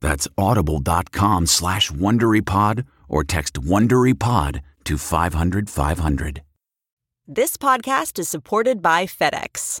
That's audible.com slash WonderyPod or text WonderyPod to 500 500. This podcast is supported by FedEx.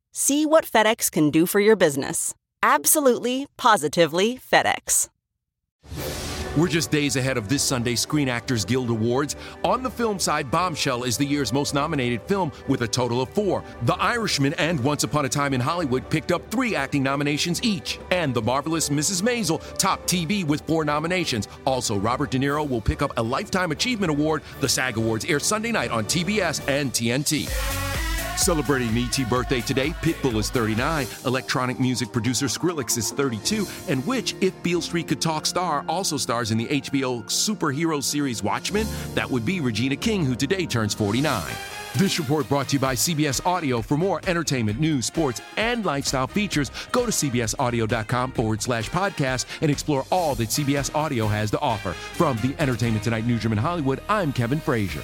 See what FedEx can do for your business. Absolutely, positively FedEx. We're just days ahead of this Sunday's Screen Actors Guild Awards. On the film side, Bombshell is the year's most nominated film with a total of four. The Irishman and Once Upon a Time in Hollywood picked up three acting nominations each. And The Marvelous Mrs. Maisel topped TV with four nominations. Also, Robert De Niro will pick up a Lifetime Achievement Award. The SAG Awards air Sunday night on TBS and TNT. Celebrating E.T. birthday today, Pitbull is 39, electronic music producer Skrillex is 32, and which, if Beale Street Could Talk star, also stars in the HBO superhero series Watchmen, that would be Regina King, who today turns 49. This report brought to you by CBS Audio. For more entertainment, news, sports, and lifestyle features, go to cbsaudio.com forward slash podcast and explore all that CBS Audio has to offer. From the Entertainment Tonight newsroom in Hollywood, I'm Kevin Frazier.